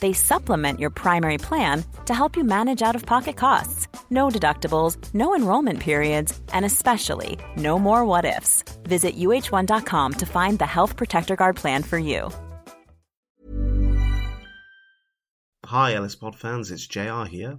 They supplement your primary plan to help you manage out of pocket costs. No deductibles, no enrollment periods, and especially no more what ifs. Visit uh1.com to find the Health Protector Guard plan for you. Hi, Ellis Pod fans, it's JR here.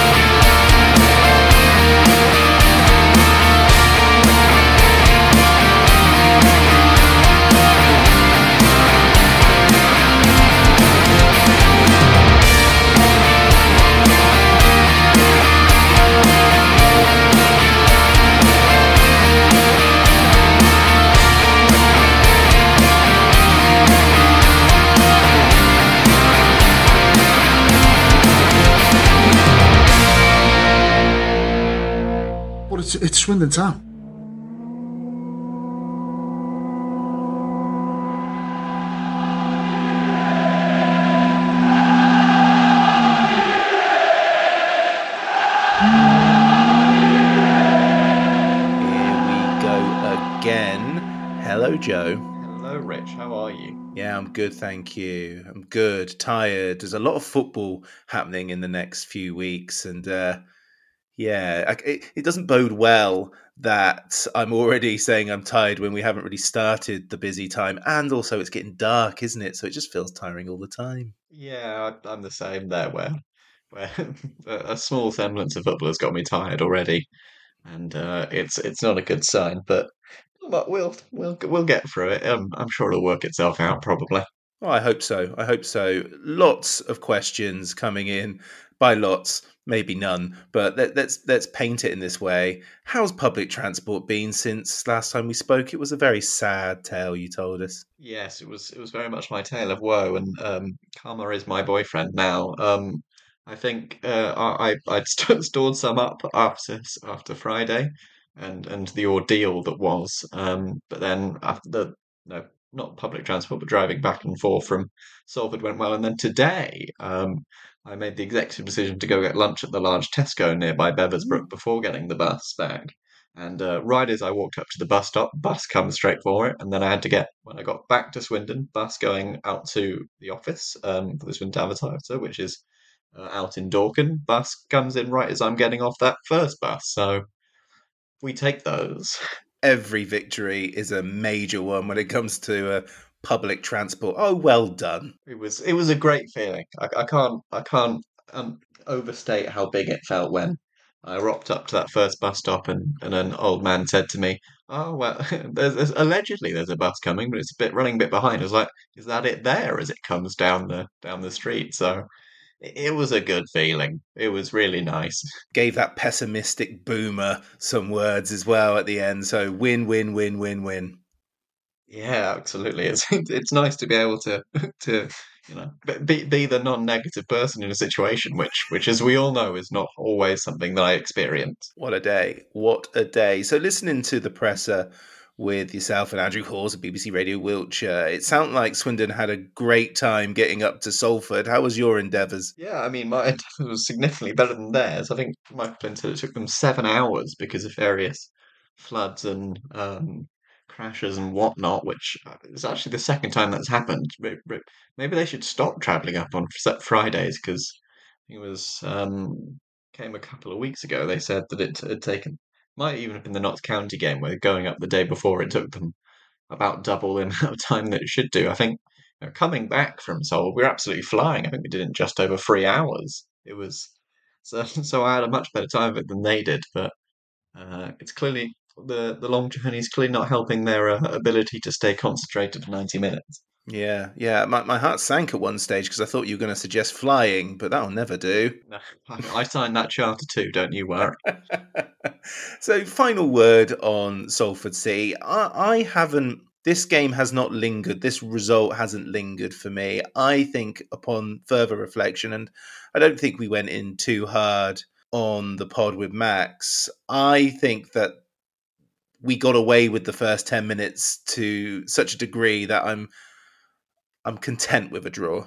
it's, it's Swindon Town. Here we go again. Hello, Joe. Hello, Rich. How are you? Yeah, I'm good, thank you. I'm good. Tired. There's a lot of football happening in the next few weeks, and uh, yeah, it, it doesn't bode well that I'm already saying I'm tired when we haven't really started the busy time, and also it's getting dark, isn't it? So it just feels tiring all the time. Yeah, I'm the same there. Where, where a a small semblance of football has got me tired already, and uh, it's it's not a good sign. But but we'll we'll we'll get through it. Um, I'm sure it'll work itself out. Probably. Well, I hope so. I hope so. Lots of questions coming in. By lots, maybe none. But let, let's let's paint it in this way. How's public transport been since last time we spoke? It was a very sad tale you told us. Yes, it was it was very much my tale of woe, and um, Karma is my boyfriend now. Um, I think uh, I I- I'd st stored some up after after Friday, and and the ordeal that was. Um, but then after the no, not public transport, but driving back and forth from Salford went well. And then today, um, I made the executive decision to go get lunch at the large Tesco nearby Beversbrook before getting the bus back. And uh, right as I walked up to the bus stop, bus comes straight for it, and then I had to get when I got back to Swindon, bus going out to the office um, for the Swindon Advertiser, which is uh, out in Dorking. Bus comes in right as I'm getting off that first bus, so we take those. Every victory is a major one when it comes to uh, public transport. Oh, well done. It was it was a great feeling. I, I can't I can't um, overstate how big it felt when I rocked up to that first bus stop and, and an old man said to me, "Oh well, there's, there's allegedly there's a bus coming, but it's a bit running a bit behind." I was like, "Is that it there?" As it comes down the down the street, so it, was a good feeling. It was really nice. Gave that pessimistic boomer some words as well at the end. So win, win, win, win, win. Yeah, absolutely. It's it's nice to be able to to you know be be the non-negative person in a situation, which which as we all know is not always something that I experience. What a day. What a day. So, listening to the presser with yourself and Andrew Hawes of BBC Radio Wiltshire, it sounded like Swindon had a great time getting up to Salford. How was your endeavours? Yeah, I mean, my endeavour was significantly better than theirs. I think Michael Flynn said it took them seven hours because of various floods and um, crashes and whatnot, which uh, is actually the second time that's happened. May- may- Maybe they should stop travelling up on Fridays because it was um, came a couple of weeks ago. They said that it had taken might even have been the Notts County game where going up the day before it took them about double the amount of time that it should do. I think you know, coming back from Seoul, we were absolutely flying. I think we did it in just over three hours. It was so so I had a much better time of it than they did, but uh, it's clearly the the long journey is clearly not helping their uh, ability to stay concentrated for ninety minutes. Yeah, yeah. My, my heart sank at one stage because I thought you were going to suggest flying, but that'll never do. No, I, signed that charter too. Don't you worry. so, final word on Salford City. I, I haven't. This game has not lingered. This result hasn't lingered for me. I think, upon further reflection, and I don't think we went in too hard on the pod with Max. I think that we got away with the first 10 minutes to such a degree that I'm I'm content with a draw.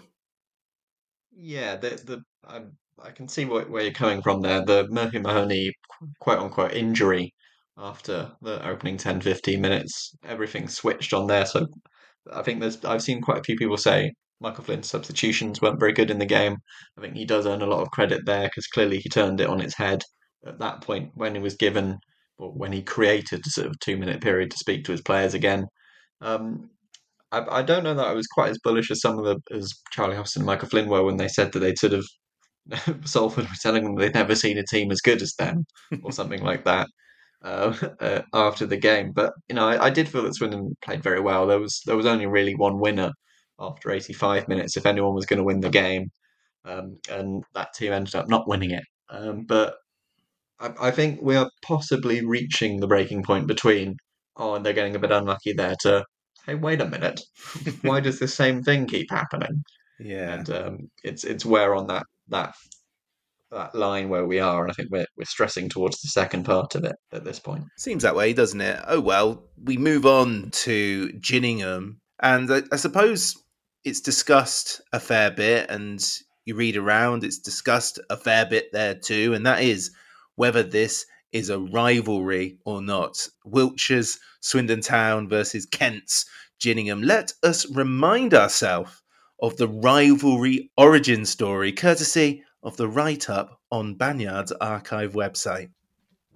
Yeah, the the I I can see what, where you're coming from there. The Murphy Mahoney quote unquote injury after the opening 10 15 minutes, everything switched on there. So I think there's I've seen quite a few people say Michael Flynn's substitutions weren't very good in the game. I think he does earn a lot of credit there because clearly he turned it on its head at that point when he was given or when he created a sort of two minute period to speak to his players again. Um, I, I don't know that I was quite as bullish as some of the as Charlie Austin and Michael Flynn were when they said that they'd sort of Salford were telling them they'd never seen a team as good as them or something like that uh, uh, after the game. But you know, I, I, did feel that Swindon played very well. There was there was only really one winner after 85 minutes if anyone was going to win the game, um, and that team ended up not winning it. Um, but I, I think we are possibly reaching the breaking point between oh, and they're getting a bit unlucky there to hey, wait a minute, why does the same thing keep happening? Yeah, and um, it's it's where on that that that line where we are, and I think we're we're stressing towards the second part of it at this point. Seems that way, doesn't it? Oh well, we move on to Gillingham, and I, I suppose it's discussed a fair bit, and you read around, it's discussed a fair bit there too, and that is whether this is a rivalry or not. Wiltshire's Swindon Town versus Kent's Gillingham. Let us remind ourselves of the rivalry origin story, courtesy of the write up on Banyard's archive website.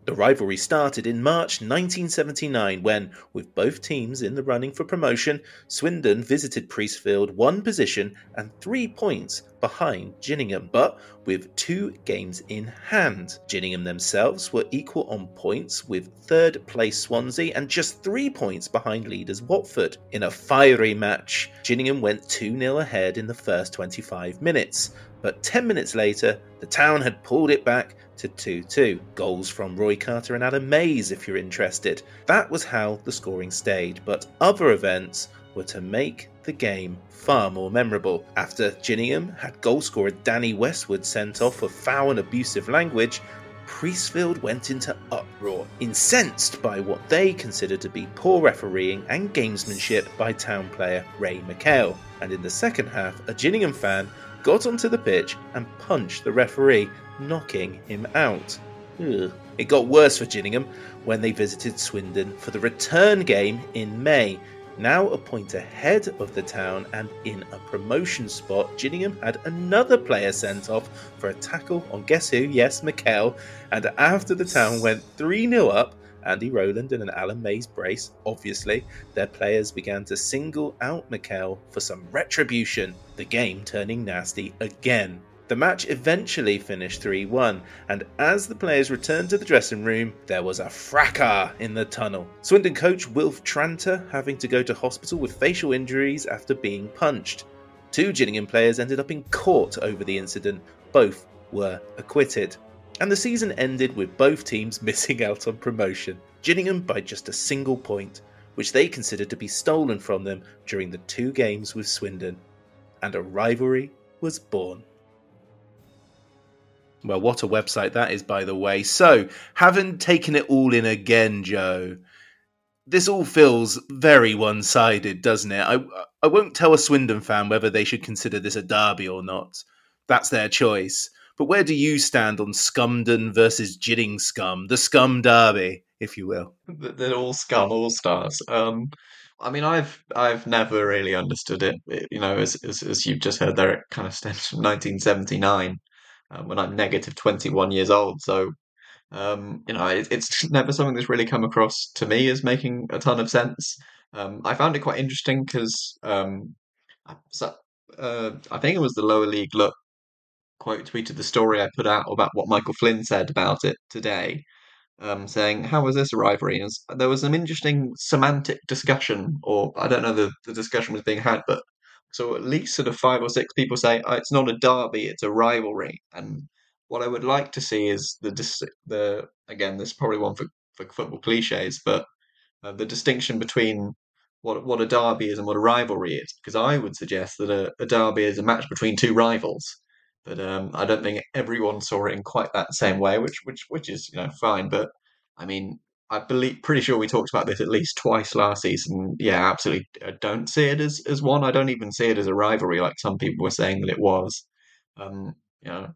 The rivalry started in March 1979 when, with both teams in the running for promotion, Swindon visited Priestfield one position and three points behind Gillingham, but with two games in hand. Gillingham themselves were equal on points with third place Swansea and just three points behind leaders Watford. In a fiery match, Gillingham went 2 0 ahead in the first 25 minutes, but 10 minutes later, the town had pulled it back to 2 2. Goals from Roy Carter and Alan Mayes, if you're interested. That was how the scoring stayed, but other events were to make the game far more memorable. After Gillingham had goalscorer Danny Westwood sent off for foul and abusive language, Priestfield went into uproar, incensed by what they considered to be poor refereeing and gamesmanship by town player Ray McHale. And in the second half, a Gillingham fan got onto the pitch and punched the referee, knocking him out. Ugh. It got worse for Gillingham when they visited Swindon for the return game in May. Now a point ahead of the town and in a promotion spot, Gillingham had another player sent off for a tackle on guess who? Yes, McHale. And after the town went 3 0 up, Andy Rowland and an Alan Mayes brace, obviously, their players began to single out McHale for some retribution, the game turning nasty again. The match eventually finished 3 1, and as the players returned to the dressing room, there was a fracas in the tunnel. Swindon coach Wilf Tranter having to go to hospital with facial injuries after being punched. Two Gillingham players ended up in court over the incident, both were acquitted and the season ended with both teams missing out on promotion, Gillingham by just a single point, which they considered to be stolen from them during the two games with Swindon, and a rivalry was born. Well, what a website that is, by the way. So, having taken it all in again, Joe, this all feels very one sided, doesn't it? I, I won't tell a Swindon fan whether they should consider this a derby or not. That's their choice. But where do you stand on Scumden versus Jidding Scum, the Scum Derby, if you will? They're all scum, all stars. Um, I mean, I've I've never really understood it. it you know, as, as, as you've just heard, there it kind of stems from 1979, um, when I'm negative 21 years old. So, Um, you know, it, it's never something that's really come across to me as making a ton of sense. Um, I found it quite interesting because um, so, uh, I think it was the lower league look quote tweeted the story I put out about what Michael Flynn said about it today, um, saying, How was this a rivalry? And there was some interesting semantic discussion, or I don't know the, the discussion was being had, but so at least sort of five or six people say oh, it's not a derby, it's a rivalry. And what I would like to see is the the again, this is probably one for, for football cliches, but uh, the distinction between what what a derby is and what a rivalry is. Because I would suggest that a, a derby is a match between two rivals, but um, I don't think everyone saw it in quite that same way, which which which is you know fine. But I mean, I believe pretty sure we talked about this at least twice last season. Yeah, absolutely. I don't see it as as one. I don't even see it as a rivalry, like some people were saying that it was. Um, you know,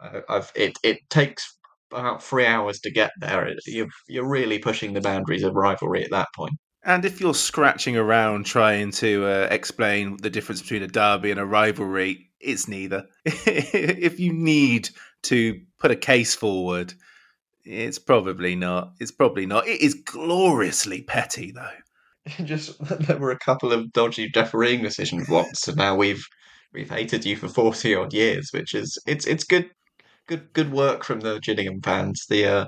I've it it takes about three hours to get there. You're you're really pushing the boundaries of rivalry at that point. And if you're scratching around trying to uh, explain the difference between a derby and a rivalry, it's neither. if you need to put a case forward, it's probably not. It's probably not. It is gloriously petty, though. Just there were a couple of dodgy refereeing decisions once, and now we've we've hated you for forty odd years, which is it's it's good good good work from the Gillingham fans. The uh,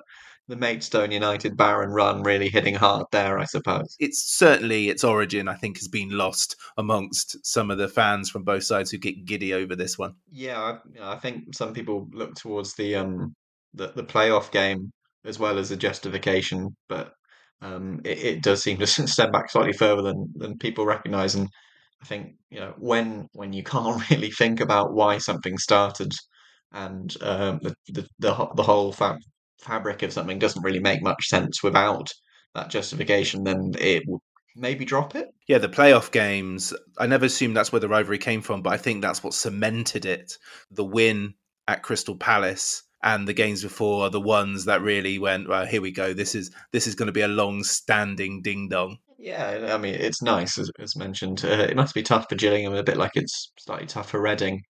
the Maidstone United Baron run really hitting hard there, I suppose. It's certainly its origin, I think, has been lost amongst some of the fans from both sides who get giddy over this one. Yeah, I, I think some people look towards the um the, the playoff game as well as the justification, but um, it, it does seem to stem back slightly further than than people recognise. And I think you know when when you can't really think about why something started and um, the, the the the whole fab, fabric of something doesn't really make much sense without that justification, then it will maybe drop it. Yeah, the playoff games. I never assumed that's where the rivalry came from, but I think that's what cemented it. The win at Crystal Palace and the games before are the ones that really went. Well, here we go. This is this is going to be a long-standing ding dong. Yeah, I mean it's nice as, as mentioned. Uh, it must be tough for Gillingham, a bit like it's slightly tough for Reading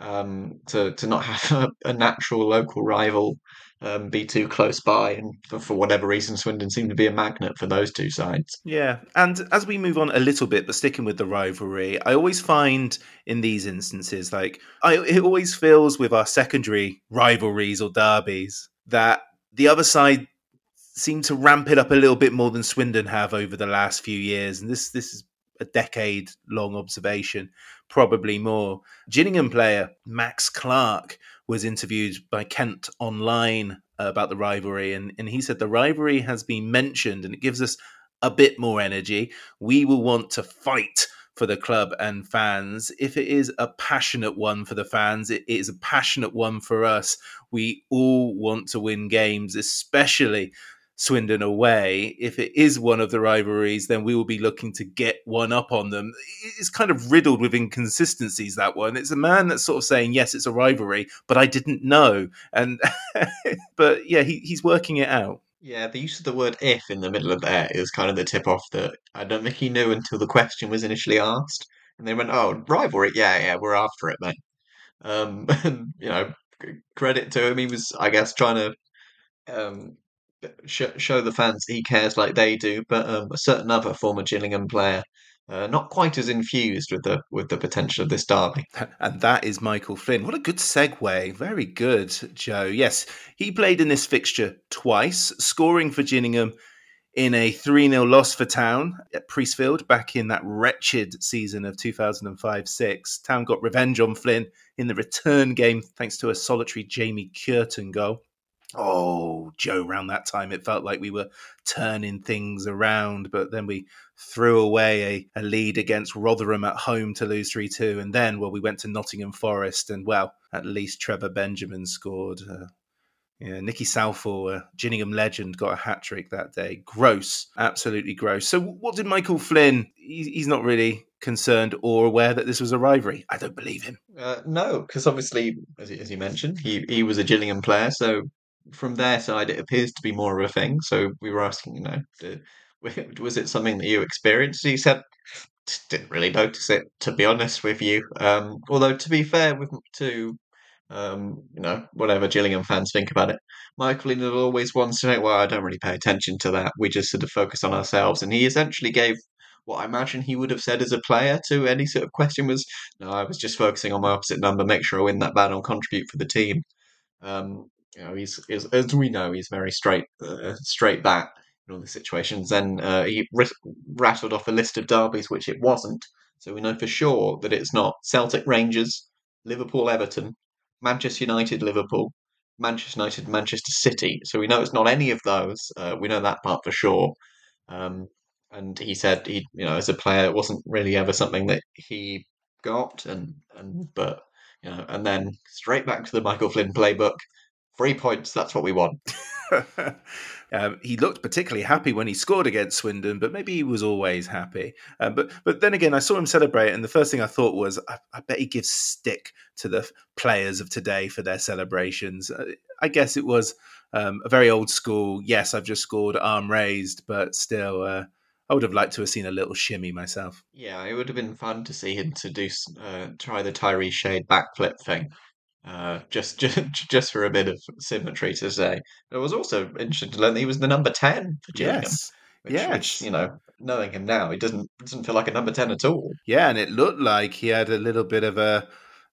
um, to to not have a, a natural local rival um, be too close by, and for, whatever reason, Swindon seemed to be a magnet for those two sides. Yeah, and as we move on a little bit, but sticking with the rivalry, I always find in these instances, like I, it always feels with our secondary rivalries or derbies that the other side seem to ramp it up a little bit more than Swindon have over the last few years, and this this is a decade long observation, probably more. Gillingham player Max Clark was interviewed by Kent Online uh, about the rivalry, and, and he said the rivalry has been mentioned and it gives us a bit more energy. We will want to fight for the club and fans. If it is a passionate one for the fans, it is a passionate one for us. We all want to win games, especially Swindon away, if it is one of the rivalries, then we will be looking to get one up on them. It's kind of riddled with inconsistencies, that one. It's a man that's sort of saying, yes, it's a rivalry, but I didn't know. And, but yeah, he, he's working it out. Yeah, the use of the word if in the middle of there is kind of the tip off that I don't think he knew until the question was initially asked. And they went, oh, rivalry? Yeah, yeah, we're after it, mate. Um, and, you know, credit to him. He was, I guess, trying to um, sh- show the fans he cares like they do, but um, a certain other former Gillingham player. Uh, not quite as infused with the with the potential of this derby, and that is Michael Flynn. What a good segue! Very good, Joe. Yes, he played in this fixture twice, scoring for Gillingham in a 3 0 loss for Town at Priestfield back in that wretched season of 2005 6. Town got revenge on Flynn in the return game thanks to a solitary Jamie Cureton goal. Oh, Joe, around that time, it felt like we were turning things around, but then we threw away a, a lead against Rotherham at home to lose 3 2. And then, well, we went to Nottingham Forest, and well, at least Trevor Benjamin scored. Uh, yeah, Nicky Southall, a Gillingham legend, got a hat trick that day. Gross, absolutely gross. So, what did Michael Flynn? he's not really concerned or aware that this was a rivalry. I don't believe him. Uh, no, because obviously, as, as mentioned, he he was a Gillingham player, so from their side, it appears to be more of a thing. So we were asking, you know, was it something that you experienced? He said, didn't really notice it, to be honest with you. Um, although, to be fair with to Um, you know, whatever Gillingham fans think about it. Michael Flynn always wants to know, well, I don't really pay attention to that. We just sort of focus on ourselves. And he essentially gave what I imagine he would have said as a player to any sort of question was, no, I was just focusing on my opposite number, make sure I win that battle, contribute for the team. Um, you know, he's, he's, as we know, he's very straight, uh, straight back in all the situations. Then uh, he r- rattled off a list of derbies, which it wasn't. So we know for sure that it's not Celtic Rangers, Liverpool Everton, Manchester United Liverpool, Manchester United Manchester City. So we know it's not any of those. Uh, we know that part for sure. Um, and he said he, you know, as a player, it wasn't really ever something that he got, and and but you know, and then straight back to the Michael Flynn playbook. Three points. That's what we want. um, he looked particularly happy when he scored against Swindon, but maybe he was always happy. Um, but but then again, I saw him celebrate, and the first thing I thought was, I, I bet he gives stick to the players of today for their celebrations. Uh, I guess it was um, a very old school. Yes, I've just scored, arm raised, but still. Uh, I would have liked to have seen a little shimmy myself. Yeah, it would have been fun to see him to do uh, try the Tyree Shade backflip thing. Uh, just, just just for a bit of symmetry to say. It was also interesting to learn that he was the number ten for Gillingham. Yes. Which, yes. which, you know, knowing him now, he doesn't doesn't feel like a number ten at all. Yeah, and it looked like he had a little bit of a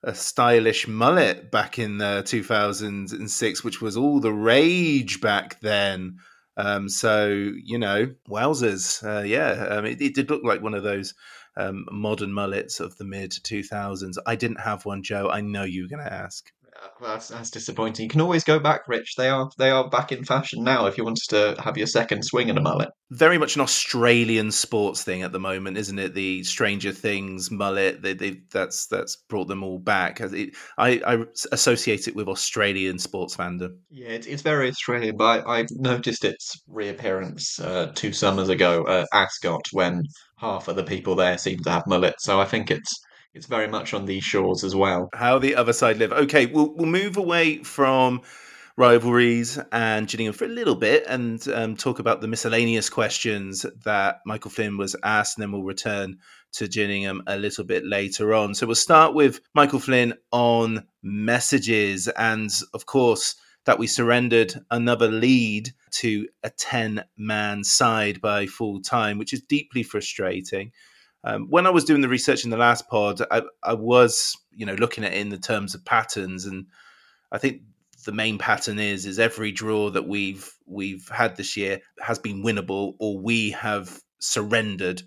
a stylish mullet back in uh, 2006, which was all the rage back then. Um, so you know, wowzers, uh, yeah, um, it, it, did look like one of those um, modern mullets of the mid 2000s. I didn't have one, Joe. I know you were going to ask. Well, that's, that's, disappointing. You can always go back, Rich. They are they are back in fashion now. If you wanted to have your second swing at a mullet, very much an Australian sports thing at the moment, isn't it? The Stranger Things mullet. They, they that's that's brought them all back. It, I, I associate it with Australian sports fandom. Yeah, it's, it's very Australian, but I, have noticed its reappearance uh, two summers ago at Ascot when half of the people there seem to have mullets. So I think it's it's very much on these shores as well. How the other side live. Okay, we'll we'll move away from rivalries and Gillingham for a little bit and um, talk about the miscellaneous questions that Michael Flynn was asked, and then we'll return to Gillingham a little bit later on. So we'll start with Michael Flynn on messages, and of course that we surrendered another lead to a 10 man side by full time, which is deeply frustrating. Um, when I was doing the research in the last pod, I, I, was, you know, looking at it in the terms of patterns, and I think the main pattern is is every draw that we've we've had this year has been winnable, or we have surrendered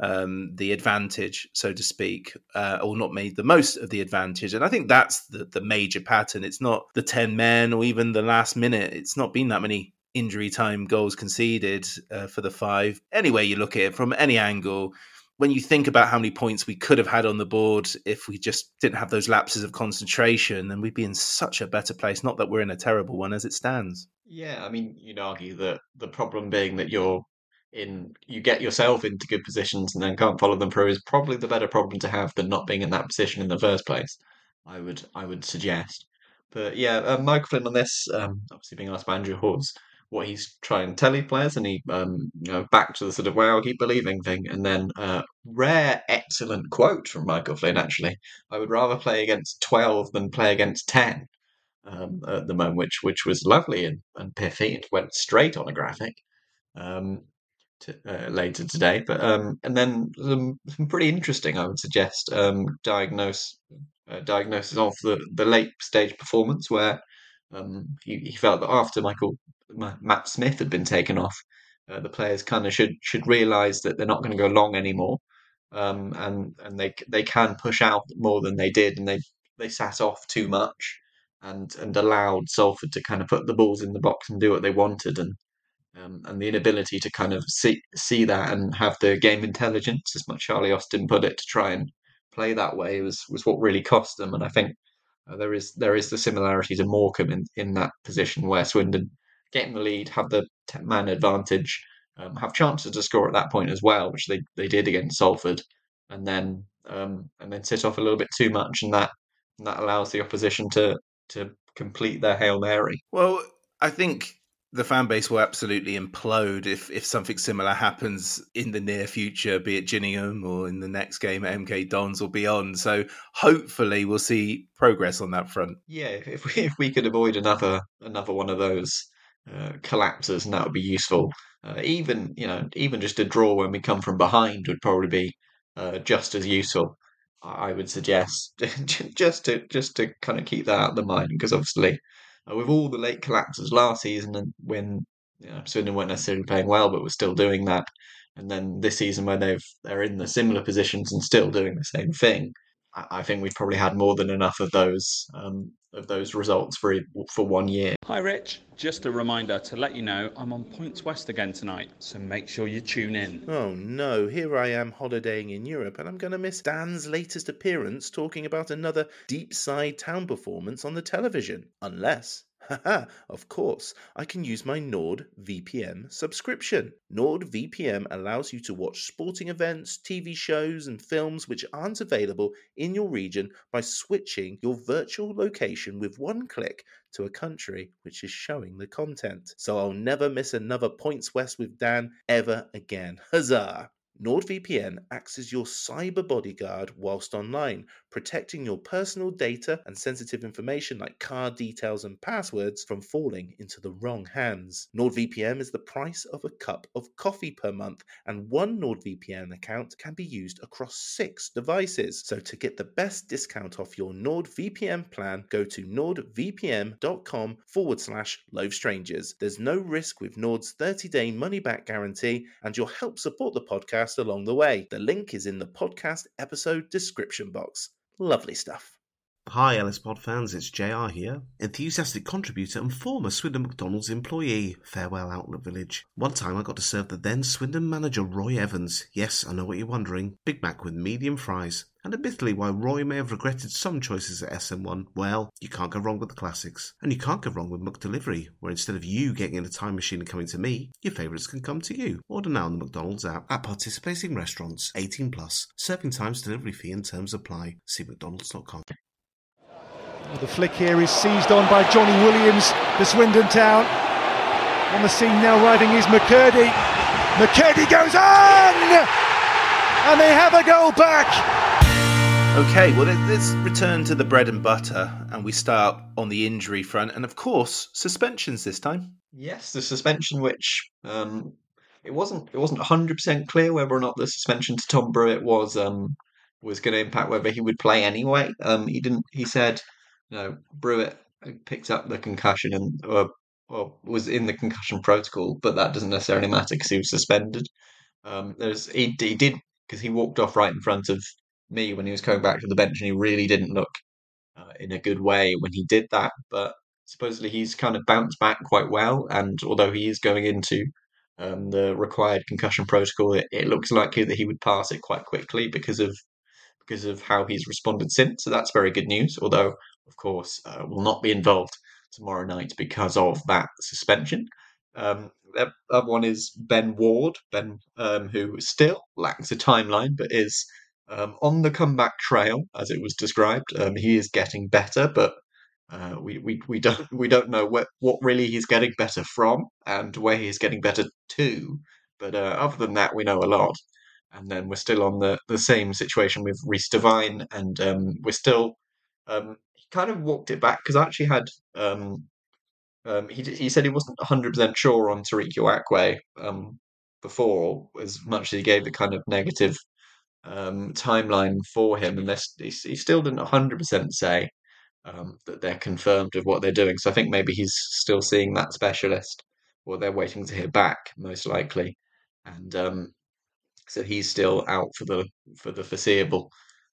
um, the advantage, so to speak, uh, or not made the most of the advantage. And I think that's the the major pattern. It's not the ten men or even the last minute. It's not been that many injury time goals conceded uh, for the five. Any way you look at it, from any angle when you think about how many points we could have had on the board if we just didn't have those lapses of concentration, then we'd be in such a better place. Not that we're in a terrible one as it stands. Yeah, I mean, you'd argue that the problem being that you're in, you get yourself into good positions and then can't follow them through is probably the better problem to have than not being in that position in the first place. I would, I would suggest. But yeah, uh, Michael Flynn on this, um, obviously being asked by Andrew Hawes, what he's trying to tell his players, and he, um, you know, back to the sort of "well, I keep believing" thing, and then uh, rare, excellent quote from Michael Flynn. Actually, I would rather play against twelve than play against ten um, at the moment, which which was lovely and, and pithy. It went straight on a graphic um, to, uh, later today, but um, and then some, some pretty interesting, I would suggest, um, diagnose uh, diagnosis of the the late stage performance where. Um, he, he, felt that after Michael Matt Smith had been taken off, uh, the players kind of should should realise that they're not going to go long anymore, um, and and they they can push out more than they did, and they they sat off too much, and and allowed Salford to kind of put the balls in the box and do what they wanted, and um, and the inability to kind of see see that and have the game intelligence, as much Charlie Austin put it, to try and play that way was was what really cost them, and I think. Uh, there is there is the similarity to Morecambe in, in that position where Swindon get in the lead, have the man advantage, um, have chances to score at that point as well, which they, they did against Salford, and then um, and then sit off a little bit too much, and that and that allows the opposition to to complete their hail mary. Well, I think the fan base will absolutely implode if if something similar happens in the near future, be it Gillingham or in the next game at MK Dons or beyond. So hopefully we'll see progress on that front. Yeah, if we if we could avoid another another one of those uh, collapses, and that would be useful. Uh, even you know, even just a draw when we come from behind would probably be uh, just as useful. I would suggest just to just to kind of keep that out of the mind because obviously uh, with all the late collapses last season and when you know, Swindon weren't necessarily playing well but were still doing that, and then this season where they've they're in the similar positions and still doing the same thing, I, I think we've probably had more than enough of those um, of those results for for one year. Hi Rich, just a reminder to let you know I'm on Points West again tonight, so make sure you tune in. Oh no, here I am holidaying in Europe and I'm going to miss Dan's latest appearance talking about another deep side town performance on the television. Unless Haha, of course, I can use my NordVPN subscription. NordVPN allows you to watch sporting events, TV shows, and films which aren't available in your region by switching your virtual location with one click to a country which is showing the content. So I'll never miss another Points West with Dan ever again. Huzzah! NordVPN acts as your cyber bodyguard whilst online, protecting your personal data and sensitive information like card details and passwords from falling into the wrong hands. NordVPN is the price of a cup of coffee per month, and one NordVPN account can be used across six devices. So, to get the best discount off your NordVPN plan, go to nordvpn.com forward slash loaf strangers. There's no risk with Nord's 30 day money back guarantee, and you'll help support the podcast along the way. The link is in the podcast episode description box. Lovely stuff. Hi, Ellis Pod fans, it's JR here, enthusiastic contributor and former Swindon McDonald's employee. Farewell, Outlet Village. One time I got to serve the then Swindon manager Roy Evans. Yes, I know what you're wondering. Big Mac with medium fries. And admittedly, while Roy may have regretted some choices at SM1, well, you can't go wrong with the classics. And you can't go wrong with McDelivery, where instead of you getting in a time machine and coming to me, your favourites can come to you. Order now on the McDonald's app at participating restaurants, 18 plus. Serving times, delivery fee and terms apply. See mcdonalds.com. The flick here is seized on by Johnny Williams, the Swindon Town. On the scene now riding is McCurdy. McCurdy goes on! And they have a goal back! Okay, well, let's return to the bread and butter, and we start on the injury front, and of course, suspensions this time. Yes, the suspension, which um, it wasn't it wasn't hundred percent clear whether or not the suspension to Tom Brewitt was um, was going to impact whether he would play anyway. Um, he didn't. He said, you know, Brewitt picked up the concussion and or, or was in the concussion protocol, but that doesn't necessarily matter because he was suspended. Um, there's he, he did because he walked off right in front of me when he was coming back to the bench, and he really didn't look uh, in a good way when he did that. But supposedly he's kind of bounced back quite well, and although he is going into um, the required concussion protocol, it, it, looks likely that he would pass it quite quickly because of because of how he's responded since. So that's very good news. Although, of course, uh, will not be involved tomorrow night because of that suspension. Um, other one is Ben Ward, Ben, um, who still lacks a timeline, but is um, on the comeback trail, as it was described, um, he is getting better, but uh, we, we we don't we don't know what what really he's getting better from and where he's getting better to. But uh, other than that, we know a lot. And then we're still on the, the same situation with Reese Devine, and um, we're still um, kind of walked it back because I actually had um, um, he he said he wasn't hundred percent sure on Tariq Uwakwe um, before, as much as he gave the kind of negative um, timeline for him, and he, he still didn't 100% say um, that they're confirmed of what they're doing. So I think maybe he's still seeing that specialist, or they're waiting to hear back, most likely. And um, so he's still out for the for the foreseeable,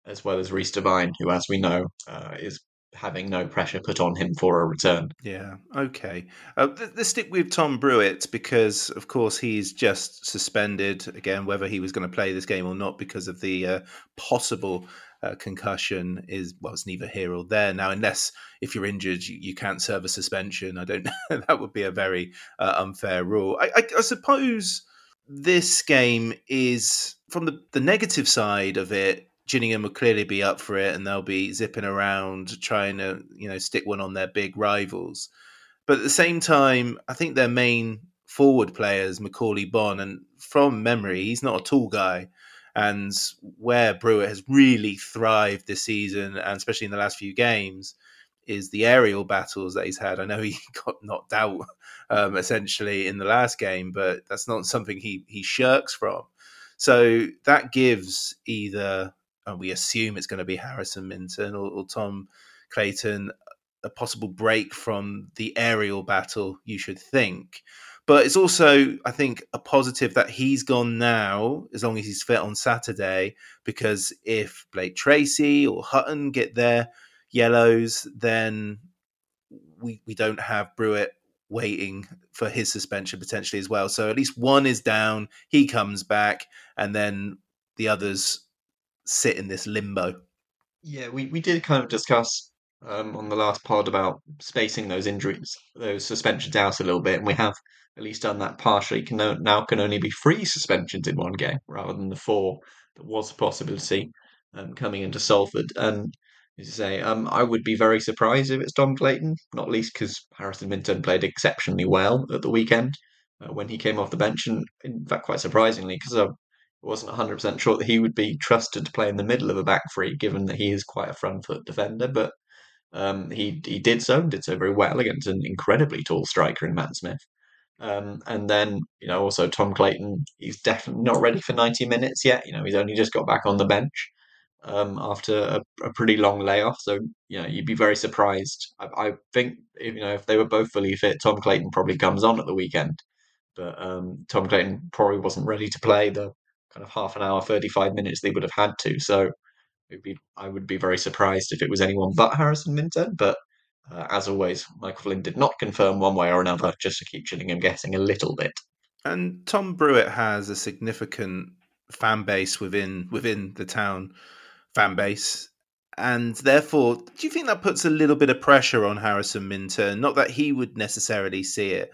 as well as Reese Devine, who, as we know, uh, is having no pressure put on him for a return. Yeah, okay. Uh, let's stick with Tom Brewitt because, of course, he's just suspended again. Whether he was going to play this game or not because of the uh, possible uh, concussion is well, it's neither here or there now. Unless if you're injured, you, you can't serve a suspension. I don't know. that would be a very uh, unfair rule. I, I, I suppose this game is from the, the negative side of it Gillingham will clearly be up for it, and they'll be zipping around trying to you know stick one on their big rivals. But at the same time, I think their main forward players, Macauley Bonne, and from memory, he's not a tall guy. And where Brewitt has really thrived this season, and especially in the last few games, is the aerial battles that he's had. I know he got knocked out um, essentially in the last game, but that's not something he he shirks from. So that gives either, and we assume it's going to be Harrison Minturn or, or Tom Clayton, a possible break from the aerial battle. You should think. But it's also, I think, a positive that he's gone now, as long as he's fit on Saturday, because if Blake Tracy or Hutton get their yellows, then we we don't have Brewitt waiting for his suspension potentially as well. So at least one is down, he comes back, and then the others sit in this limbo. Yeah, we, we did kind of discuss um, on the last pod about spacing those injuries, those suspensions out a little bit, and we have at least done that partially. Can now can only be three suspensions in one game rather than the four that was a possibility um, coming into Salford. And as you say, um, I would be very surprised if it's Tom Clayton, not least because Harrison Minturn played exceptionally well at the weekend uh, when he came off the bench, and in fact, quite surprisingly, because wasn't 100% sure that he would be trusted to play in the middle of a back three, given that he is quite a front foot defender, but um, he he did so, did so very well against an incredibly tall striker in Matt Smith. Um, and then, you know, also Tom Clayton, he's definitely not ready for 90 minutes yet. You know, he's only just got back on the bench um, after a, a, pretty long layoff. So, you know, you'd be very surprised. I, I, think, if, you know, if they were both fully fit, Tom Clayton probably comes on at the weekend. But um, Tom Clayton probably wasn't ready to play the kind of half an hour, 35 minutes they would have had to. So, be, I would be very surprised if it was anyone but Harrison Minturn. But uh, as always, Michael Flynn did not confirm one way or another, just to keep Gillingham guessing a little bit. And Tom Brewitt has a significant fan base within within the town fan base. And therefore, do you think that puts a little bit of pressure on Harrison Minturn? Not that he would necessarily see it.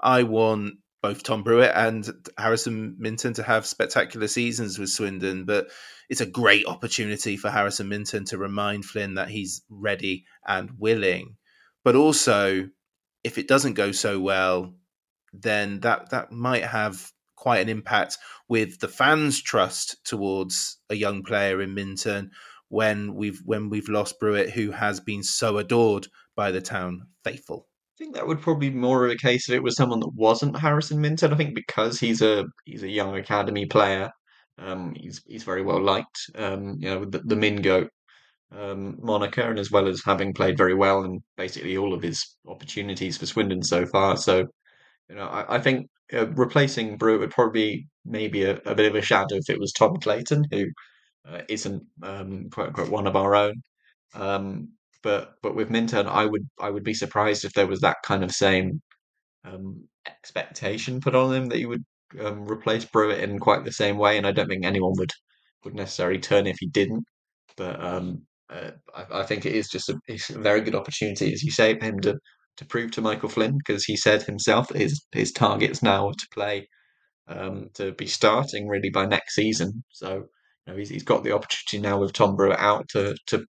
I want both Tom Brewitt and Harrison Minturn to have spectacular seasons with Swindon, but it's a great opportunity for Harrison Minturn to remind Flynn that he's ready and willing. But also, if it doesn't go so well, then that that might have quite an impact with the fans' trust towards a young player in Minturn when we've when we've lost Brewitt, who has been so adored by the town faithful. Think that would probably be more of a case if it was someone that wasn't Harrison Minturn. I think because he's a he's a young academy player, um, he's he's very well liked. Um, you know, the, the Mingo um, moniker, and as well as having played very well in basically all of his opportunities for Swindon so far. So, you know, I, I think uh, replacing Brew would probably be maybe a, a, bit of a shadow if it was Tom Clayton, who uh, not um, quote unquote one of our own. Um, but but with Minturn, I would I would be surprised if there was that kind of same um, expectation put on him that he would um, replace Brewitt in quite the same way, and I don't think anyone would would necessarily turn if he didn't. But um, uh, I, I, think it is just a, a, very good opportunity, as you say, for him to to prove to Michael Flynn because he said himself his his targets now are to play um, to be starting really by next season. So you know, he's, he's got the opportunity now with Tom Brewitt out to to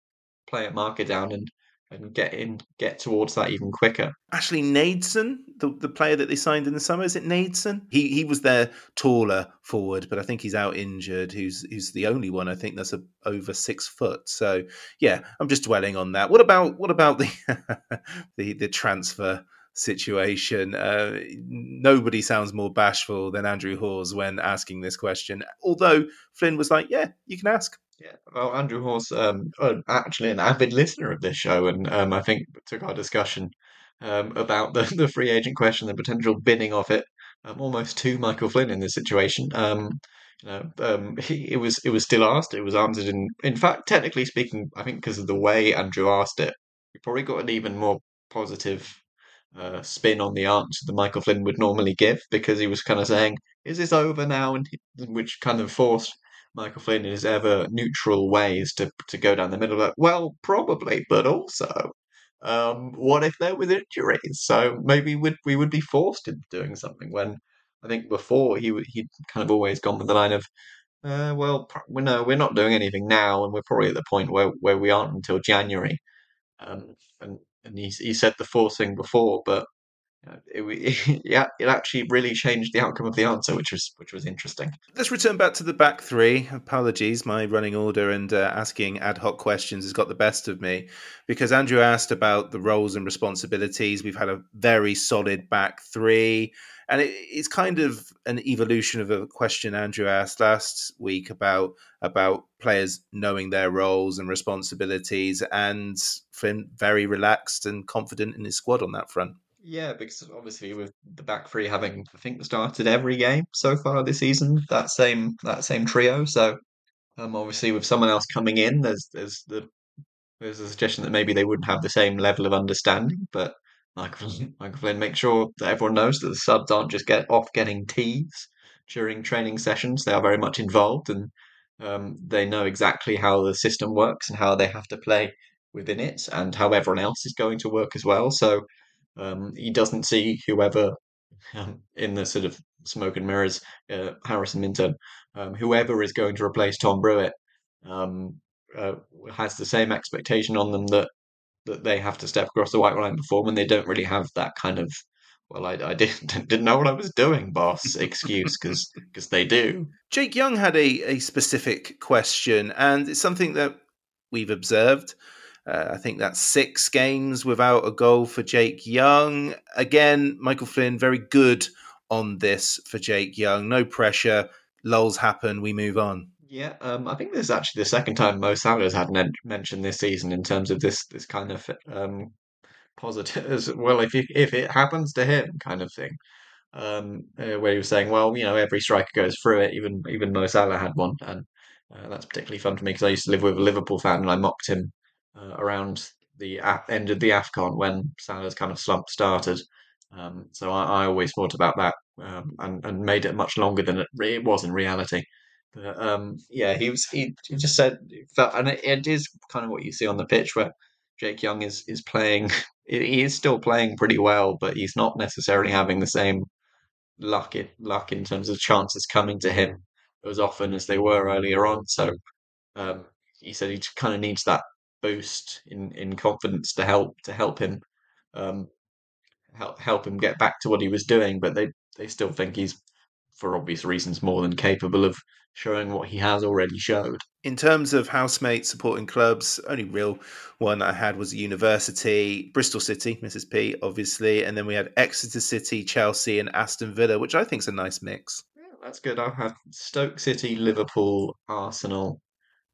play at Market-Down and and get in, get towards that even quicker. Ashley Nadesan, the, the player that they signed in the summer, is it Nadesan? He he was their taller forward, but I think he's out injured. Who's who's the only one I think that's a, over six foot. So yeah, I'm just dwelling on that. What about what about the the the transfer? situation. Uh, nobody sounds more bashful than Andrew Hawes when asking this question. Although Flynn was like, "Yeah, you can ask." Yeah, well, Andrew Hawes, um, uh, actually an avid listener of this show, and um, I think took our discussion um, about the, the free agent question, the potential binning of it, um, almost to Michael Flynn in this situation. Um, you know, um, he, it was it was still asked. It was answered in in fact, technically speaking, I think because of the way Andrew asked it, we probably got an even more positive uh, spin on the answer that Michael Flynn would normally give because he was kind of saying, "Is this over now?" and which kind of forced Michael Flynn in his ever neutral ways to to go down the middle. Like, well, probably, but also, um, what if there was injuries? So maybe we'd, we would be forced into doing something. When I think before he he'd kind of always gone with the line of, uh, well, we no, we're not doing anything now, and we're probably at the point where where we aren't until January. Um, and and he he said the forcing before, but it, it, yeah, it actually really changed the outcome of the answer, which was which was interesting. Let's return back to the back three. Apologies, my running order and uh, asking ad hoc questions has got the best of me because Andrew asked about the roles and responsibilities. We've had a very solid back three, and it, it's kind of an evolution of a question Andrew asked last week about about players knowing their roles and responsibilities, and Flynn very relaxed and confident in his squad on that front. Yeah, because obviously with the back three having I think started every game so far this season, that same that same trio. So um, obviously with someone else coming in, there's there's the there's a suggestion that maybe they wouldn't have the same level of understanding, but Michael Michael Flynn make sure that everyone knows that the subs aren't just get off getting teas during training sessions. They are very much involved and um, they know exactly how the system works and how they have to play within it and how everyone else is going to work as well. So um, he doesn't see whoever um, in the sort of smoke and mirrors, uh, Harrison Minturn, um, whoever is going to replace Tom Brewitt, um, uh, has the same expectation on them that that they have to step across the white line perform, and they don't really have that kind of well, I, I didn't didn't know what I was doing, boss. Excuse, because because they do. Jake Young had a, a specific question, and it's something that we've observed. Uh, I think that's six games without a goal for Jake Young. Again, Michael Flynn, very good on this for Jake Young. No pressure. Lulls happen. We move on. Yeah, um, I think this is actually the second time Mo Salah has had an mention this season in terms of this this kind of um, positive well. If if it happens to him, kind of thing, um, uh, where he was saying, well, you know, every striker goes through it. Even even Mo Salah had one, and uh, that's particularly fun for me because I used to live with a Liverpool fan, and I mocked him uh, around the end of the AFCON when Salah's kind of slump started. Um, so I, I, always thought about that um, and, and made it much longer than it, it was in reality. But um, yeah, he was he, he just said felt, and it, it is kind of what you see on the pitch where Jake Young is is playing. He is still playing pretty well, but he's not necessarily having the same luck in, luck in terms of chances coming to him as often as they were earlier on. So um, he said he kind of needs that boost in, in confidence to help to help him um, help help him get back to what he was doing. But they they still think he's for obvious reasons more than capable of showing what he has already showed. In terms of housemates supporting clubs, only real one I had was University, Bristol City, Mrs. P, obviously, and then we had Exeter City, Chelsea, and Aston Villa, which I think is a nice mix. Yeah, that's good. I have had Stoke City, Liverpool, Arsenal,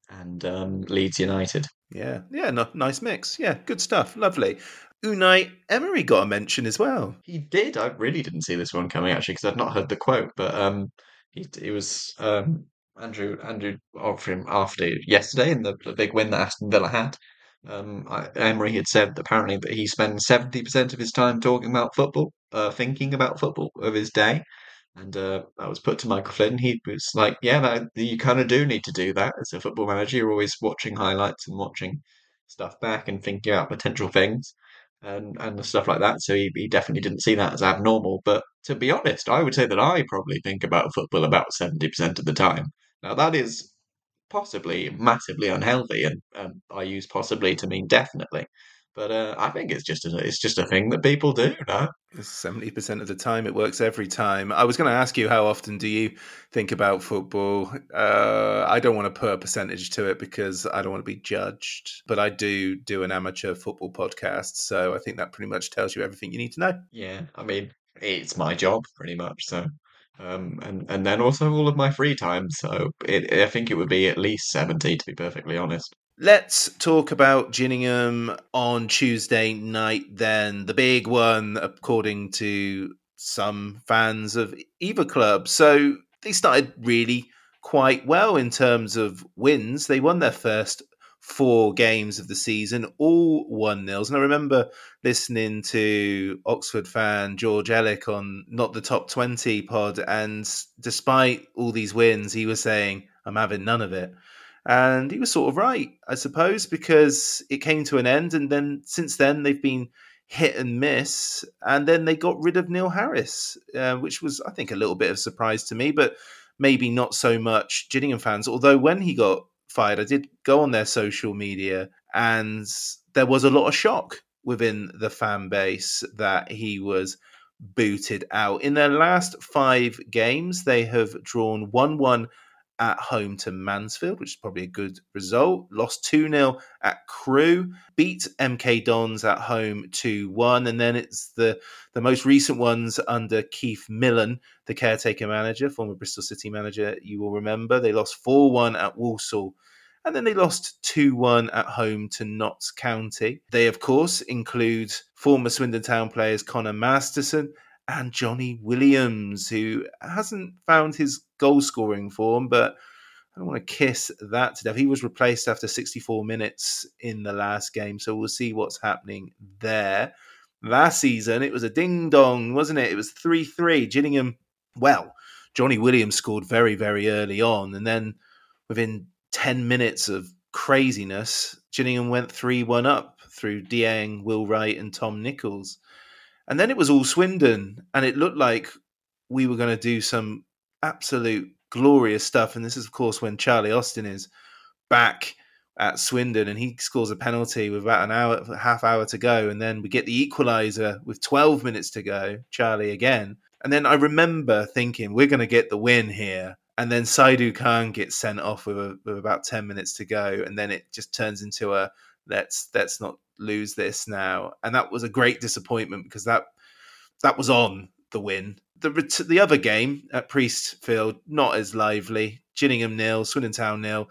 and um, Leeds United. Yeah, yeah, no, nice mix. Yeah, good stuff. Lovely. Unai Emery got a mention as well. He did. I really didn't see this one coming actually because I'd not heard the quote, but um, he he was um, Andrew Andrew him after yesterday in the, the big win that Aston Villa had. Um, I, Emery had said apparently that he spends seventy percent of his time talking about football, uh, thinking about football of his day, and uh, that was put to Michael Flynn. He was like, "Yeah, that, you kind of do need to do that as a football manager. You're always watching highlights and watching stuff back and thinking about potential things and and stuff like that. So he, he definitely didn't see that as abnormal. But to be honest, I would say that I probably think about football about seventy percent of the time. Now that is possibly massively unhealthy, and, and I use possibly to mean definitely. But uh, I think it's just a, it's just a thing that people do. No, seventy percent of the time it works every time. I was going to ask you how often do you think about football? Uh, I don't want to put a percentage to it because I don't want to be judged. But I do do an amateur football podcast, so I think that pretty much tells you everything you need to know. Yeah, I mean it's my job pretty much. So um, and and then also all of my free time. So it, I think it would be at least seventy, to be perfectly honest. Let's talk about Gillingham on Tuesday night. Then the big one, according to some fans of either club. So they started really quite well in terms of wins. They won their first four games of the season, all one nils. And I remember listening to Oxford fan George Elek on Not the Top 20 pod. And despite all these wins, he was saying, I'm having none of it. And he was sort of right, I suppose, because it came to an end. And then since then, they've been hit and miss. And then they got rid of Neil Harris, uh, which was, I think, a little bit of surprise to me, but maybe not so much Gillingham fans. Although when he got fired, I did go on their social media and there was a lot of shock within the fan base that he was booted out. In their last five games, they have drawn 1 1 at home to Mansfield, which is probably a good result. Lost 2 0 at Crewe, beat MK Dons at home 2 1. And then it's the, the most recent ones under Keith Millen, the caretaker manager, former Bristol City manager, you will remember. They lost 4 1 at Walsall. And then they lost 2 1 at home to Notts County. They, of course, include former Swindon Town players Conor Masterson and Johnny Williams, who hasn't found his goal scoring form, but I don't want to kiss that to death. He was replaced after 64 minutes in the last game, so we'll see what's happening there. Last season, it was a ding dong, wasn't it? It was 3 3. Gillingham, well, Johnny Williams scored very, very early on, and then within 10 minutes of craziness, Gillingham went 3 1 up through Dieng, Will Wright, and Tom Nichols. And then it was all Swindon, and it looked like we were going to do some absolute glorious stuff. And this is, of course, when Charlie Austin is back at Swindon and he scores a penalty with about an hour, half hour to go. And then we get the equaliser with 12 minutes to go, Charlie again. And then I remember thinking, we're going to get the win here. And then Saidou Khan gets sent off with, a, with about 10 minutes to go. And then it just turns into a let's let's not lose this now. And that was a great disappointment because that that was on the win. The the other game at Priestfield not as lively. Gillingham nil, Swindon Town nil.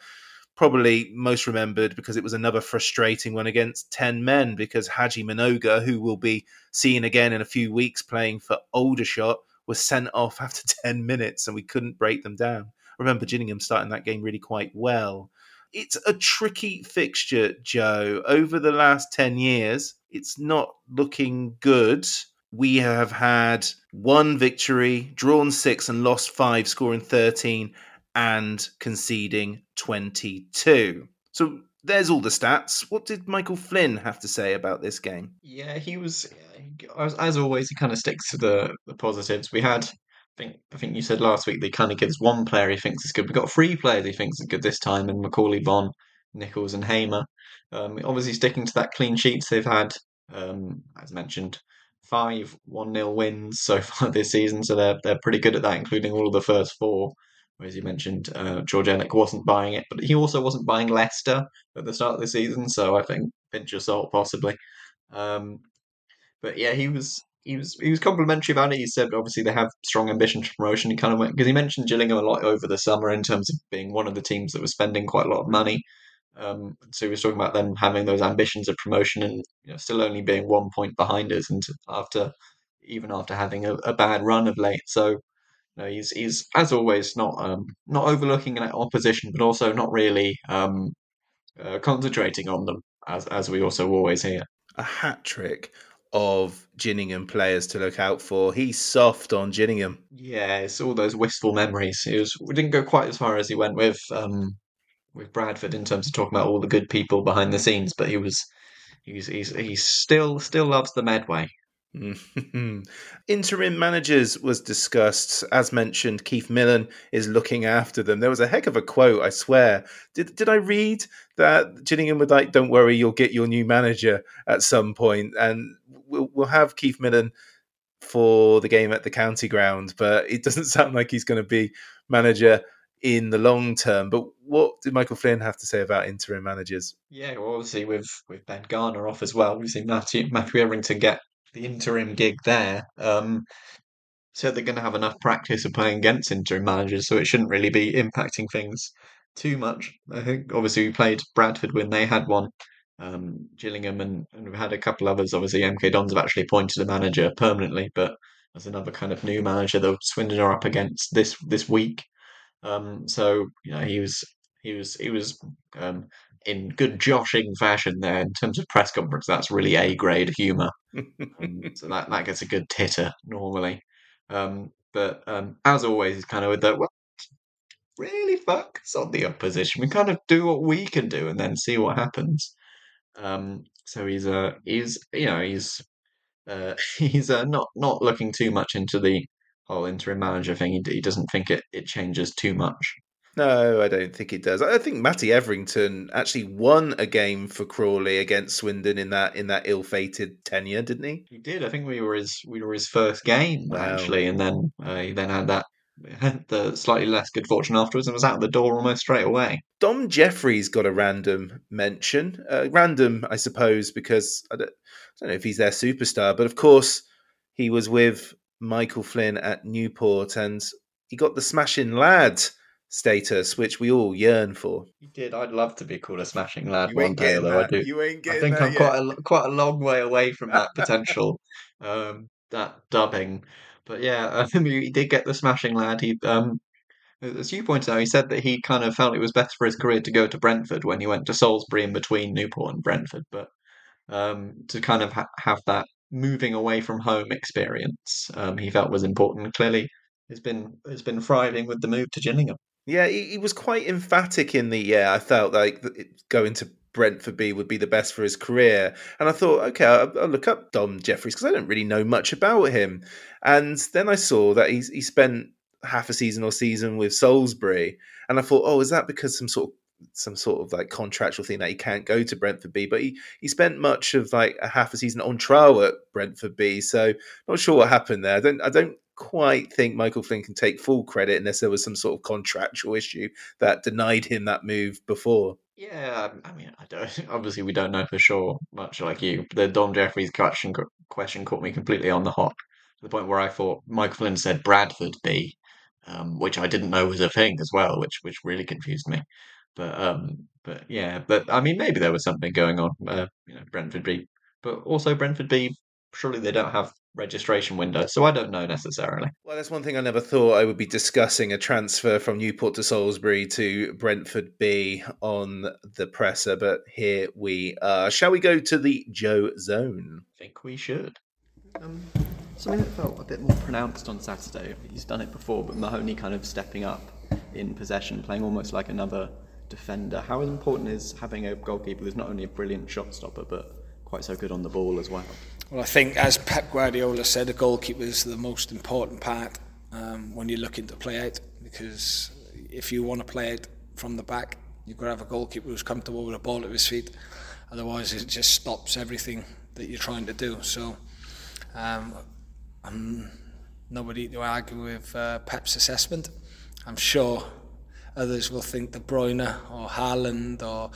Probably most remembered because it was another frustrating one against ten men because Haji Mnoga, who will be seen again in a few weeks playing for Aldershot, was sent off after ten minutes and we couldn't break them down. I remember Gillingham starting that game really quite well it's a tricky fixture, Joe. Over the last 10 years, it's not looking good. We have had one victory, drawn six, and lost five, scoring 13 and conceding 22. So there's all the stats. What did Michael Flynn have to say about this game? Yeah, he was, as, always, he kind of sticks to the, the positives. We had think I think you said last week they kind of gives one player he thinks is good. We've got three players he thinks are good this time, and Macauley Bonne, Nichols, and Hamer. Um, obviously sticking to that clean sheets they've had, um, as mentioned, five one 0 wins so far this season. So they're they're pretty good at that, including all of the first four. As you mentioned, uh, George Elek wasn't buying it, but he also wasn't buying Leicester at the start of the season. So I think pinch of salt possibly. Um, but yeah, he was he was he was complimentary about it. He said obviously they have strong ambition for promotion. He kind of went because he mentioned Gillingham a lot over the summer in terms of being one of the teams that was spending quite a lot of money. Um, so he was talking about them having those ambitions of promotion and you know, still only being one point behind us, and after even after having a, a bad run of late. So you know, he's he's as always not um, not overlooking an opposition, but also not really um, uh, concentrating on them as as we also always hear. A hat trick of Gillingham players to look out for. He's soft on Gillingham. Yeah, it's all those wistful memories. It was we didn't go quite as far as he went with um, with Bradford in terms of talking about all the good people behind the scenes, but he was he's he's he still still loves the Medway. Mm-hmm. Interim managers was discussed. As mentioned, Keith Millen is looking after them. There was a heck of a quote, I swear. Did did I read that Gillingham would like, "Don't worry, you'll get your new manager at some point," and we'll we'll have Keith Millen for the game at the county ground, but it doesn't sound like he's going to be manager in the long term. But what did Michael Flynn have to say about interim managers? Yeah, well, obviously with with Ben Garner off as well, we've seen Matthew Matthew Etherington get the interim gig there. Um, so they're going to have enough practice of playing against interim managers, so it shouldn't really be impacting things too much. I think obviously we played Bradford when they had one, um, Gillingham, and, and we've had a couple others. Obviously, MK Dons have actually appointed a manager permanently, but as another kind of new manager that Swindon are up against this this week. Um, so you know he was he was he was um, in good joshing fashion there in terms of press conference. That's really A grade humour. um, so that, that gets a good titter normally. Um, but um, as always, it's kind of with the well, really focus on the opposition. We kind of do what we can do and then see what happens. Um, so he's uh, he's you know he's uh, he's uh, not not looking too much into the whole interim manager thing. He, he doesn't think it, it changes too much. No, I don't think it does. I think Matty Etherington actually won a game for Crawley against Swindon in that in that ill-fated tenure, didn't he? He did. I think we were his we were his first game Wow. actually, and then uh, he then had that had the slightly less good fortune afterwards and was out of the door almost straight away. Dom Jefferies got a random mention. Uh, random, I suppose, because I don't, I don't know if he's their superstar, but of course he was with Michael Flynn at Newport and he got the smashing lad status, which we all yearn for. He did. I'd love to be called a smashing lad You one day, though. I do. You ain't I getting think that I'm yet. quite a quite a long way away from that potential, um, that dubbing. But yeah, I mean, he did get the smashing lad. He, um, as you pointed out, he said that he kind of felt it was better for his career to go to Brentford when he went to Salisbury in between Newport and Brentford. But um, to kind of ha- have that moving away from home experience, um, he felt was important. Clearly, has been has been thriving with the move to Gillingham. Yeah, he, he was quite emphatic in the yeah. I felt like going to Brentford B would be the best for his career, and I thought, okay, I'll, I'll look up Dom Jefferies because I don't really know much about him. And then I saw that he's he spent half a season or season with Salisbury, and I thought, oh, is that because some sort of some sort of like contractual thing that he can't go to Brentford B? But he he spent much of like a half a season on trial at Brentford B, so not sure what happened there. I don't I don't quite think Michael Flynn can take full credit unless there was some sort of contractual issue that denied him that move before. Yeah, I mean, I don't. Obviously, we don't know for sure. Much like you, the Dom Jefferies question question caught me completely on the hop to the point where I thought Michael Flynn said Bradford B, um, which I didn't know was a thing as well, which which really confused me. But um, but yeah, but I mean, maybe there was something going on. Uh, you know, Brentford B, but also Brentford B. Surely they don't have registration window. so I don't know necessarily. Well, that's one thing I never thought I would be discussing a transfer from Newport to Salisbury to Brentford B on the presser, but here we are. Shall we go to the Joe Zone? I think we should. Um, something that felt a bit more pronounced on Saturday. He's done it before, but Mahoney kind of stepping up in possession, playing almost like another defender. How important is having a goalkeeper who's not only a brilliant shot stopper, but quite so good on the ball as well? Well, I think, as Pep Guardiola said, a goalkeeper is the most important part um, when you're looking to play out because if you want to play out from the back, you've got to have a goalkeeper who's comfortable with a ball at his feet. Otherwise, it just stops everything that you're trying to do. So, um, I'm nobody to argue with uh, Pep's assessment. I'm sure others will think De Bruyne or Haaland or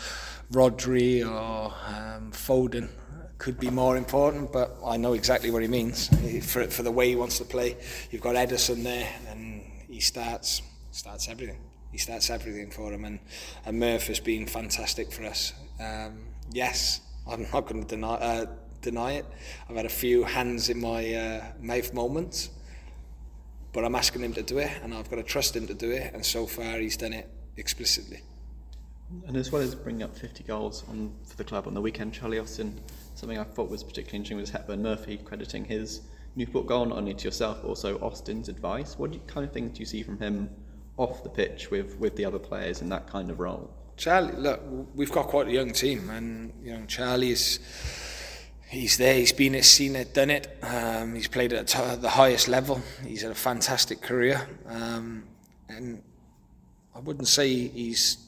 Rodri or um, Foden could be more important, but I know exactly what he means for for the way he wants to play. You've got Ederson there, and he starts starts everything. He starts everything for him, and and Murph has been fantastic for us. Um, yes, I'm not going to deny uh, deny it. I've had a few hands in my uh, mouth moments, but I'm asking him to do it, and I've got to trust him to do it. And so far, he's done it explicitly. And as well as bringing up 50 goals on for the club on the weekend, Charlie Austin, something I thought was particularly interesting was Hepburn Murphy crediting his Newport goal not only to yourself also Austin's advice. What you, kind of things do you see from him off the pitch with, with the other players in that kind of role? Charlie, look, we've got quite a young team, and you know Charlie's he's there. He's been it, seen it, done it. Um, he's played at the highest level. He's had a fantastic career, um, and I wouldn't say he's.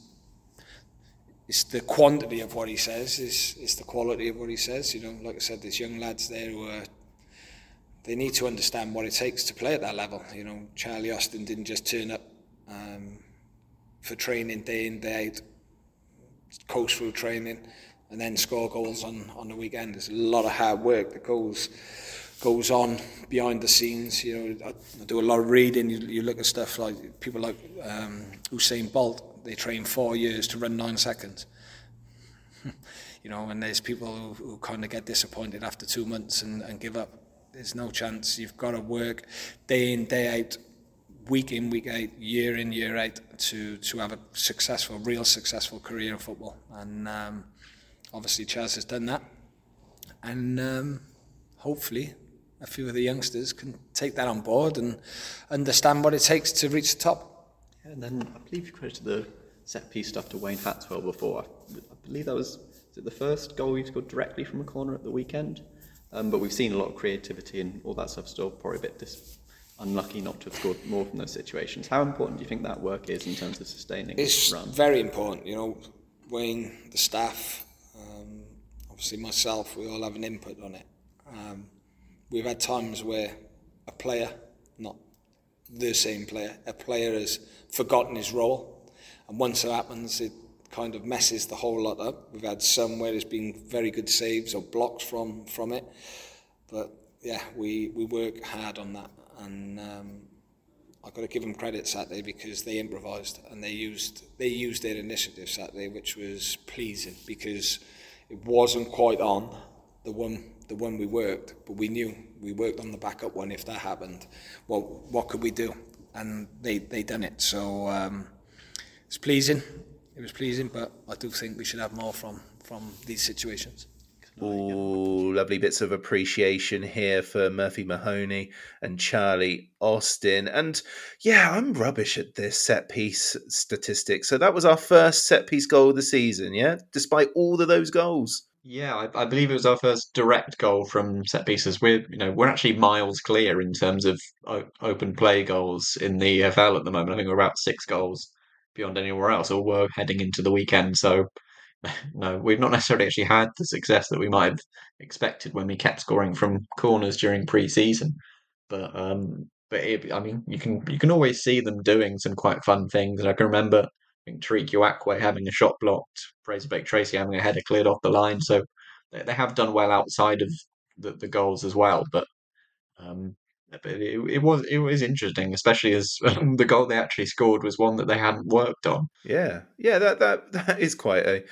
It's the quantity of what he says. Is it's the quality of what he says. You know, like I said, there's young lads there who are. They need to understand what it takes to play at that level. You know, Charlie Austin didn't just turn up um, for training day in day out coast through training and then score goals on, on the weekend. There's a lot of hard work that goes goes on behind the scenes. You know, I, I do a lot of reading. You, you look at stuff like people like um, Usain Bolt. They train four years to run nine seconds. you know, and there's people who, who kind of get disappointed after two months and, and give up. There's no chance. You've got to work day in, day out, week in, week out, year in, year out to to have a successful, real successful career in football. And um, obviously, Chaz has done that. And um, hopefully, a few of the youngsters can take that on board and understand what it takes to reach the top. And then I believe you credited the set piece stuff to Wayne Hatswell before. I, believe that was, was it the first goal he scored directly from a corner at the weekend. Um, but we've seen a lot of creativity and all that stuff still probably a bit dis- unlucky not to have scored more from those situations. How important do you think that work is in terms of sustaining it's run? very important. You know, Wayne, the staff, um, obviously myself, we all have an input on it. Um, we've had times where a player, not the same player, a player has forgotten his role, and once it happens, it kind of messes the whole lot up. We've had some where there's been very good saves or blocks from from it, but yeah, we we work hard on that, and um, I've got to give them credit Saturday because they improvised and they used they used their initiative Saturday, which was pleasing because it wasn't quite on the one the one we worked, but we knew we worked on the backup one. If that happened, well, what could we do? And they they done it. So um, it's pleasing. It was pleasing, but I do think we should have more from from these situations. Ooh, lovely bits of appreciation here for Murphy Mahoney and Charlie Austin. And yeah, I'm rubbish at this set piece statistic. So that was our first set piece goal of the season, yeah? Despite all of those goals. Yeah, I, I believe it was our first direct goal from set pieces. We're, you know, we're actually miles clear in terms of o- open play goals in the EFL at the moment. I think we're about six goals beyond anywhere else, or we're heading into the weekend. So no, we've not necessarily actually had the success that we might have expected when we kept scoring from corners during pre-season. But um, but it, I mean, you can you can always see them doing some quite fun things. And I can remember Tariq Uwakwe having a shot blocked, Frazer Blake-Tracy having a header cleared off the line. So they, they have done well outside of the, the goals as well. But um, but it, it was it was interesting, especially as the goal they actually scored was one that they hadn't worked on. Yeah, yeah, that that that is quite a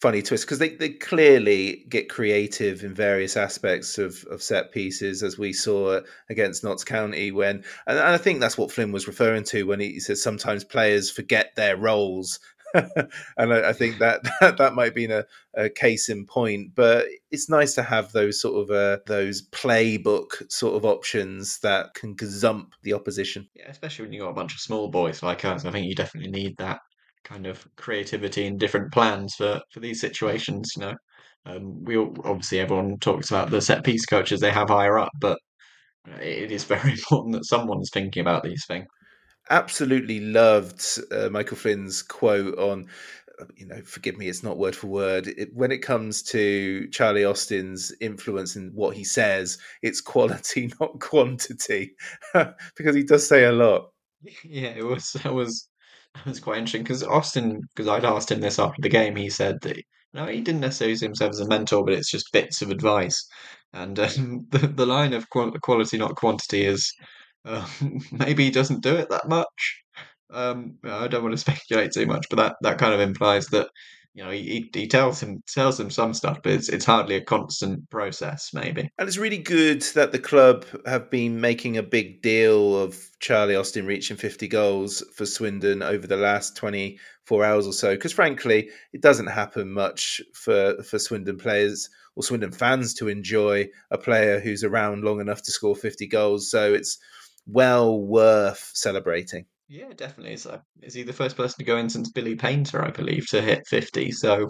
funny twist because they, they clearly get creative in various aspects of, of set pieces, as we saw against Notts County. When and I think that's what Flynn was referring to when he says sometimes players forget their roles and I, I, think that, that that might be a, a, case in point. But it's nice to have those sort of uh, those playbook sort of options that can gazump the opposition. Yeah, especially when you got a bunch of small boys like us. I think you definitely need that kind of creativity and different plans for for these situations. You know, um, we all, obviously everyone talks about the set piece coaches they have higher up, but it is very important that someone's thinking about these things absolutely loved uh, Michael Flynn's quote on, you know, forgive me, it's not word for word. It, when it comes to Charlie Austin's influence in what he says, it's quality, not quantity, because he does say a lot. Yeah, it was. That was. That was quite interesting because Austin, because I'd asked him this after the game, he said that no, he didn't necessarily see himself as a mentor, but it's just bits of advice. And um, the the line of quality, not quantity, is uh, maybe he doesn't do it that much. Um, I don't want to speculate too much, but that, that kind of implies that you know he, he tells him tells him some stuff, but it's it's hardly a constant process, maybe. And it's really good that the club have been making a big deal of Charlie Austin reaching 50 goals for Swindon over the last 24 hours or so, because frankly, it doesn't happen much for for Swindon players or Swindon fans to enjoy a player who's around long enough to score 50 goals. So it's well worth celebrating. Yeah, definitely. Is, uh, is he the first person to go in since Billy Paynter, I believe, to hit 50? So,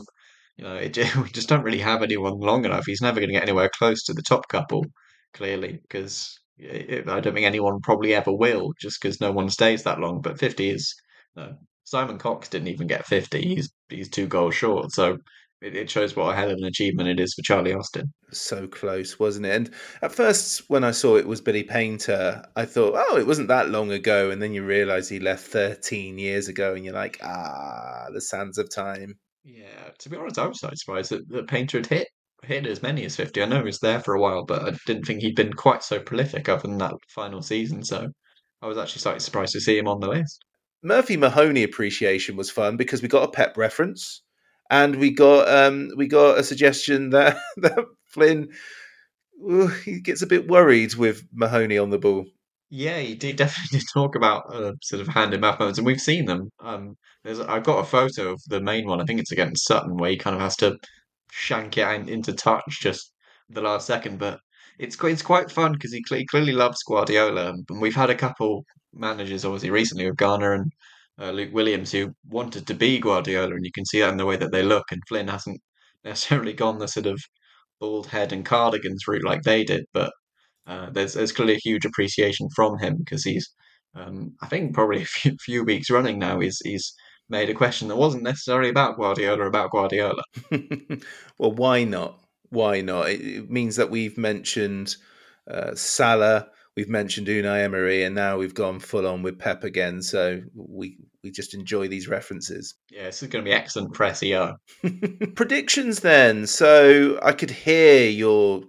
you know, it, we just don't really have anyone long enough. He's never going to get anywhere close to the top couple, clearly, because I don't think anyone probably ever will, just because no one stays that long. But 50 is. No, Simon Cox didn't even get 50. He's he's two goals short. So it, it shows what a hell of an achievement it is for Charlie Austin. So close, wasn't it? And at first, when I saw it was Billy Paynter, I thought, oh, it wasn't that long ago. And then you realise he left 13 years ago, and you're like, ah, the sands of time. Yeah, to be honest, I was quite surprised that, that Paynter had hit hit as many as 50. I know he was there for a while, but I didn't think he'd been quite so prolific other than that final season. So I was actually slightly surprised to see him on the list. Murphy Mahoney appreciation was fun because we got a pep reference and we got um, we got a suggestion that that Flynn ooh, he gets a bit worried with Mahoney on the ball. Yeah, he did definitely talk about uh, sort of hand in mouth moments, and we've seen them. Um, there's I've got a photo of the main one. I think it's against Sutton, where he kind of has to shank it into touch just the last second. But it's it's quite fun because he, cl- he clearly loves Guardiola, and we've had a couple managers obviously recently with Garner and uh, Luke Williams, who wanted to be Guardiola, and you can see that in the way that they look. And Flynn hasn't necessarily gone the sort of bald head and cardigans route like they did, but uh, there's there's clearly a huge appreciation from him because he's, um, I think probably a few, few weeks running now, he's he's made a question that wasn't necessarily about Guardiola about Guardiola. well, why not? Why not? It, it means that we've mentioned uh, Salah, we've mentioned Unai Emery, and now we've gone full on with Pep again. So we we just enjoy these references. Yeah, this is going to be excellent press SEO. Predictions then. So I could hear your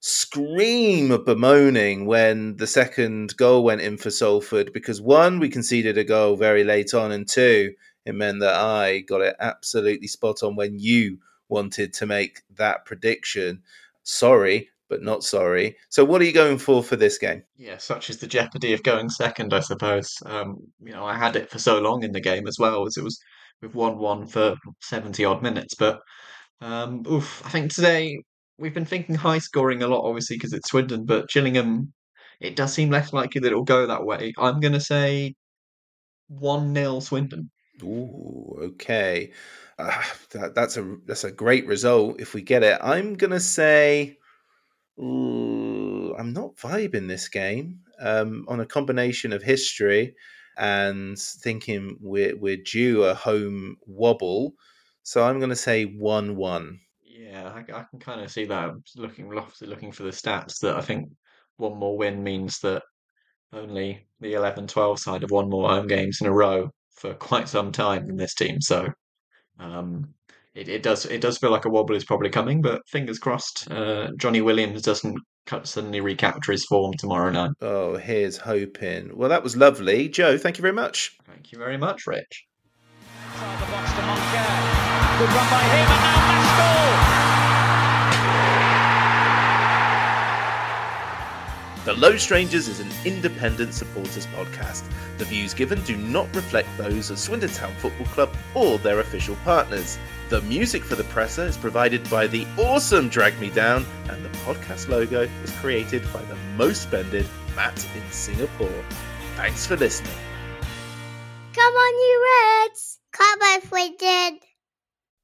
scream of bemoaning when the second goal went in for Salford because one, we conceded a goal very late on, and two, it meant that I got it absolutely spot on when you wanted to make that prediction. Sorry, but not sorry. So, what are you going for for this game? Yeah, such is the jeopardy of going second, I suppose. Um, you know, I had it for so long in the game as well as it was with one-one for seventy odd minutes. But um, oof, I think today we've been thinking high scoring a lot, obviously because it's Swindon, but Gillingham, it does seem less likely that it'll go that way. I'm going to say one 0 Swindon. Ooh, okay. Uh, that, that's a that's a great result if we get it. I'm gonna say Ooh, I'm not vibing this game um, on a combination of history and thinking we're we're due a home wobble. So I'm going to say one-one. Yeah, I, I can kind of see that. looking looking for the stats that I think one more win means that only the 11-12 side have won more home games in a row for quite some time in this team. So um, it, it does it does feel like a wobble is probably coming, but fingers crossed. Uh, Johnny Williams doesn't suddenly recapture his form tomorrow night. Oh, here's hoping. Well, that was lovely, Joe. Thank you very much. Thank you very much, Rich. Good run by him, and now The Low Strangers is an independent supporters podcast. The views given do not reflect those of Swindon Town Football Club or their official partners. The music for the presser is provided by the awesome Drag Me Down, and the podcast logo was created by the most spended Matt in Singapore. Thanks for listening. Come on, you Reds! Come on, Swindon!